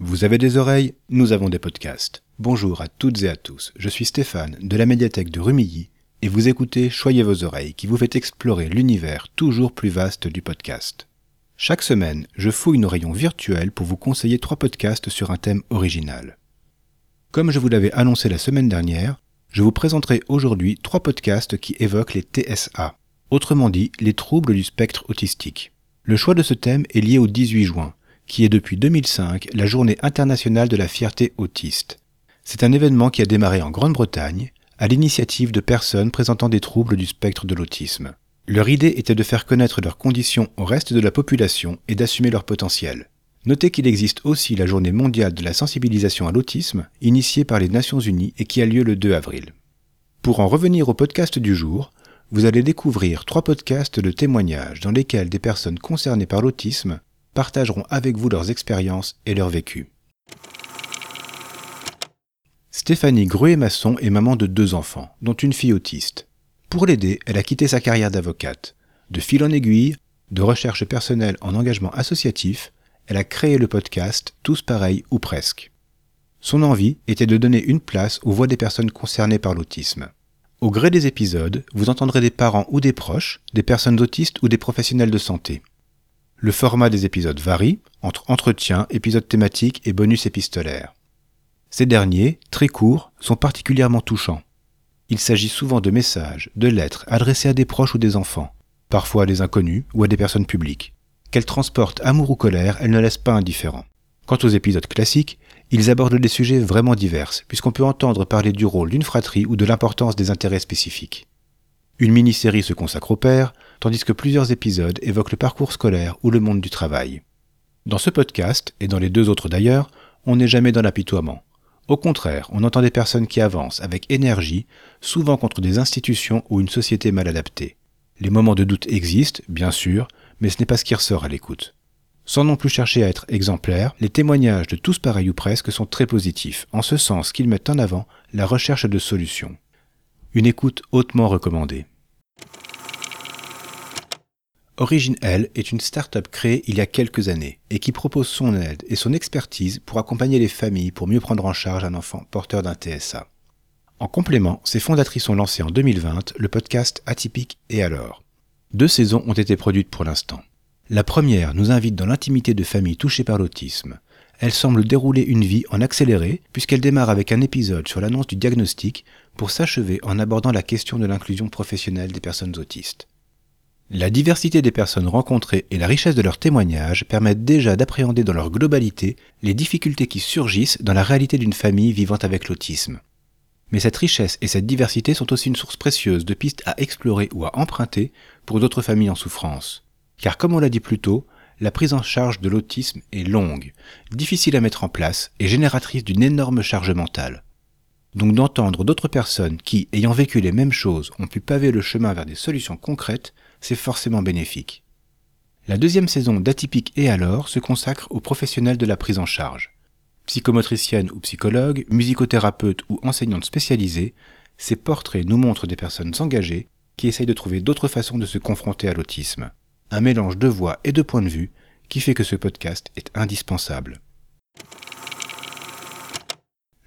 Vous avez des oreilles, nous avons des podcasts. Bonjour à toutes et à tous, je suis Stéphane de la médiathèque de Rumilly et vous écoutez Choyez vos oreilles qui vous fait explorer l'univers toujours plus vaste du podcast. Chaque semaine, je fouille nos rayons virtuels pour vous conseiller trois podcasts sur un thème original. Comme je vous l'avais annoncé la semaine dernière, je vous présenterai aujourd'hui trois podcasts qui évoquent les TSA, autrement dit les troubles du spectre autistique. Le choix de ce thème est lié au 18 juin, qui est depuis 2005 la journée internationale de la fierté autiste. C'est un événement qui a démarré en Grande-Bretagne, à l'initiative de personnes présentant des troubles du spectre de l'autisme. Leur idée était de faire connaître leurs conditions au reste de la population et d'assumer leur potentiel. Notez qu'il existe aussi la journée mondiale de la sensibilisation à l'autisme, initiée par les Nations Unies et qui a lieu le 2 avril. Pour en revenir au podcast du jour, vous allez découvrir trois podcasts de témoignages dans lesquels des personnes concernées par l'autisme partageront avec vous leurs expériences et leur vécu. Stéphanie Gruet-Masson est maman de deux enfants, dont une fille autiste. Pour l'aider, elle a quitté sa carrière d'avocate. De fil en aiguille, de recherche personnelle en engagement associatif, elle a créé le podcast Tous pareils ou presque. Son envie était de donner une place aux voix des personnes concernées par l'autisme. Au gré des épisodes, vous entendrez des parents ou des proches, des personnes autistes ou des professionnels de santé. Le format des épisodes varie, entre entretiens, épisodes thématiques et bonus épistolaires. Ces derniers, très courts, sont particulièrement touchants. Il s'agit souvent de messages, de lettres adressées à des proches ou des enfants, parfois à des inconnus ou à des personnes publiques. Qu'elles transportent amour ou colère, elles ne laissent pas indifférents. Quant aux épisodes classiques, ils abordent des sujets vraiment divers, puisqu'on peut entendre parler du rôle d'une fratrie ou de l'importance des intérêts spécifiques. Une mini-série se consacre au père, tandis que plusieurs épisodes évoquent le parcours scolaire ou le monde du travail. Dans ce podcast, et dans les deux autres d'ailleurs, on n'est jamais dans l'apitoiement. Au contraire, on entend des personnes qui avancent avec énergie, souvent contre des institutions ou une société mal adaptée. Les moments de doute existent, bien sûr, mais ce n'est pas ce qui ressort à l'écoute. Sans non plus chercher à être exemplaires, les témoignages de tous pareils ou presque sont très positifs, en ce sens qu'ils mettent en avant la recherche de solutions. Une écoute hautement recommandée. Origin L est une start-up créée il y a quelques années et qui propose son aide et son expertise pour accompagner les familles pour mieux prendre en charge un enfant porteur d'un TSA. En complément, ses fondatrices ont lancé en 2020 le podcast Atypique et alors. Deux saisons ont été produites pour l'instant. La première nous invite dans l'intimité de familles touchées par l'autisme, elle semble dérouler une vie en accéléré puisqu'elle démarre avec un épisode sur l'annonce du diagnostic pour s'achever en abordant la question de l'inclusion professionnelle des personnes autistes. La diversité des personnes rencontrées et la richesse de leurs témoignages permettent déjà d'appréhender dans leur globalité les difficultés qui surgissent dans la réalité d'une famille vivant avec l'autisme. Mais cette richesse et cette diversité sont aussi une source précieuse de pistes à explorer ou à emprunter pour d'autres familles en souffrance. Car comme on l'a dit plus tôt, la prise en charge de l'autisme est longue, difficile à mettre en place et génératrice d'une énorme charge mentale. Donc d'entendre d'autres personnes qui, ayant vécu les mêmes choses, ont pu paver le chemin vers des solutions concrètes, c'est forcément bénéfique. La deuxième saison d'Atypique et alors se consacre aux professionnels de la prise en charge. Psychomotricienne ou psychologue, musicothérapeute ou enseignante spécialisée, ces portraits nous montrent des personnes engagées qui essayent de trouver d'autres façons de se confronter à l'autisme un mélange de voix et de points de vue qui fait que ce podcast est indispensable.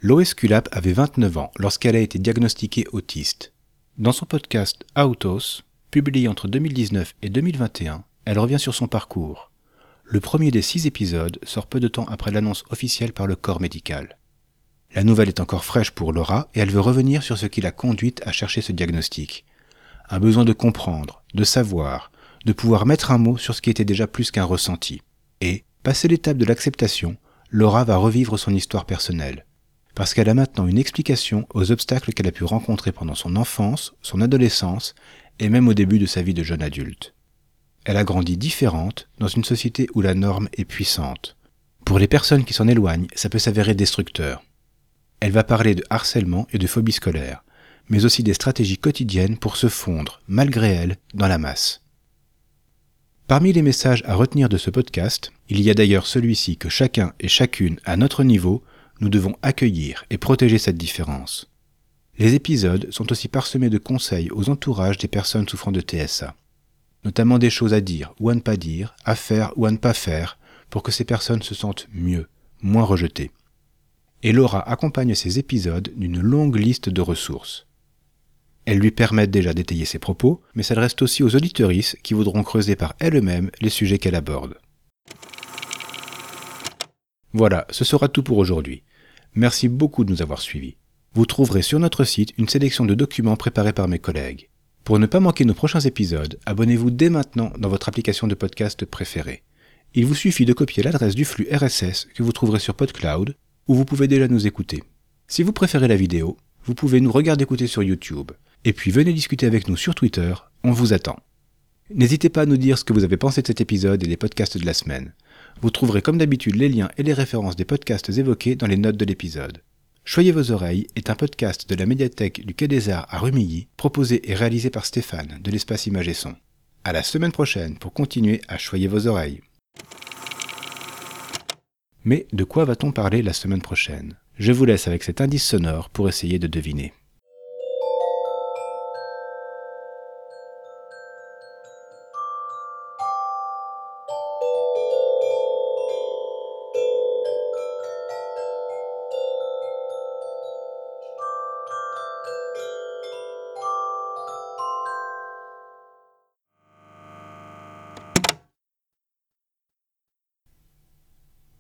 Lois Kulap avait 29 ans lorsqu'elle a été diagnostiquée autiste. Dans son podcast Autos, publié entre 2019 et 2021, elle revient sur son parcours. Le premier des six épisodes sort peu de temps après l'annonce officielle par le corps médical. La nouvelle est encore fraîche pour Laura et elle veut revenir sur ce qui l'a conduite à chercher ce diagnostic. Un besoin de comprendre, de savoir, de pouvoir mettre un mot sur ce qui était déjà plus qu'un ressenti. Et, passé l'étape de l'acceptation, Laura va revivre son histoire personnelle. Parce qu'elle a maintenant une explication aux obstacles qu'elle a pu rencontrer pendant son enfance, son adolescence et même au début de sa vie de jeune adulte. Elle a grandi différente dans une société où la norme est puissante. Pour les personnes qui s'en éloignent, ça peut s'avérer destructeur. Elle va parler de harcèlement et de phobie scolaire, mais aussi des stratégies quotidiennes pour se fondre, malgré elle, dans la masse. Parmi les messages à retenir de ce podcast, il y a d'ailleurs celui-ci que chacun et chacune, à notre niveau, nous devons accueillir et protéger cette différence. Les épisodes sont aussi parsemés de conseils aux entourages des personnes souffrant de TSA, notamment des choses à dire ou à ne pas dire, à faire ou à ne pas faire, pour que ces personnes se sentent mieux, moins rejetés. Et Laura accompagne ces épisodes d'une longue liste de ressources. Elles lui permettent déjà d'étayer ses propos, mais s'adressent aussi aux auditorices qui voudront creuser par elles-mêmes les sujets qu'elle aborde. Voilà, ce sera tout pour aujourd'hui. Merci beaucoup de nous avoir suivis. Vous trouverez sur notre site une sélection de documents préparés par mes collègues. Pour ne pas manquer nos prochains épisodes, abonnez-vous dès maintenant dans votre application de podcast préférée. Il vous suffit de copier l'adresse du flux RSS que vous trouverez sur PodCloud, où vous pouvez déjà nous écouter. Si vous préférez la vidéo, vous pouvez nous regarder écouter sur YouTube. Et puis venez discuter avec nous sur Twitter, on vous attend. N'hésitez pas à nous dire ce que vous avez pensé de cet épisode et des podcasts de la semaine. Vous trouverez comme d'habitude les liens et les références des podcasts évoqués dans les notes de l'épisode. Choyez vos oreilles est un podcast de la médiathèque du Quai des Arts à Rumilly, proposé et réalisé par Stéphane de l'espace Image et Son. À la semaine prochaine pour continuer à choyer vos oreilles. Mais de quoi va-t-on parler la semaine prochaine? Je vous laisse avec cet indice sonore pour essayer de deviner.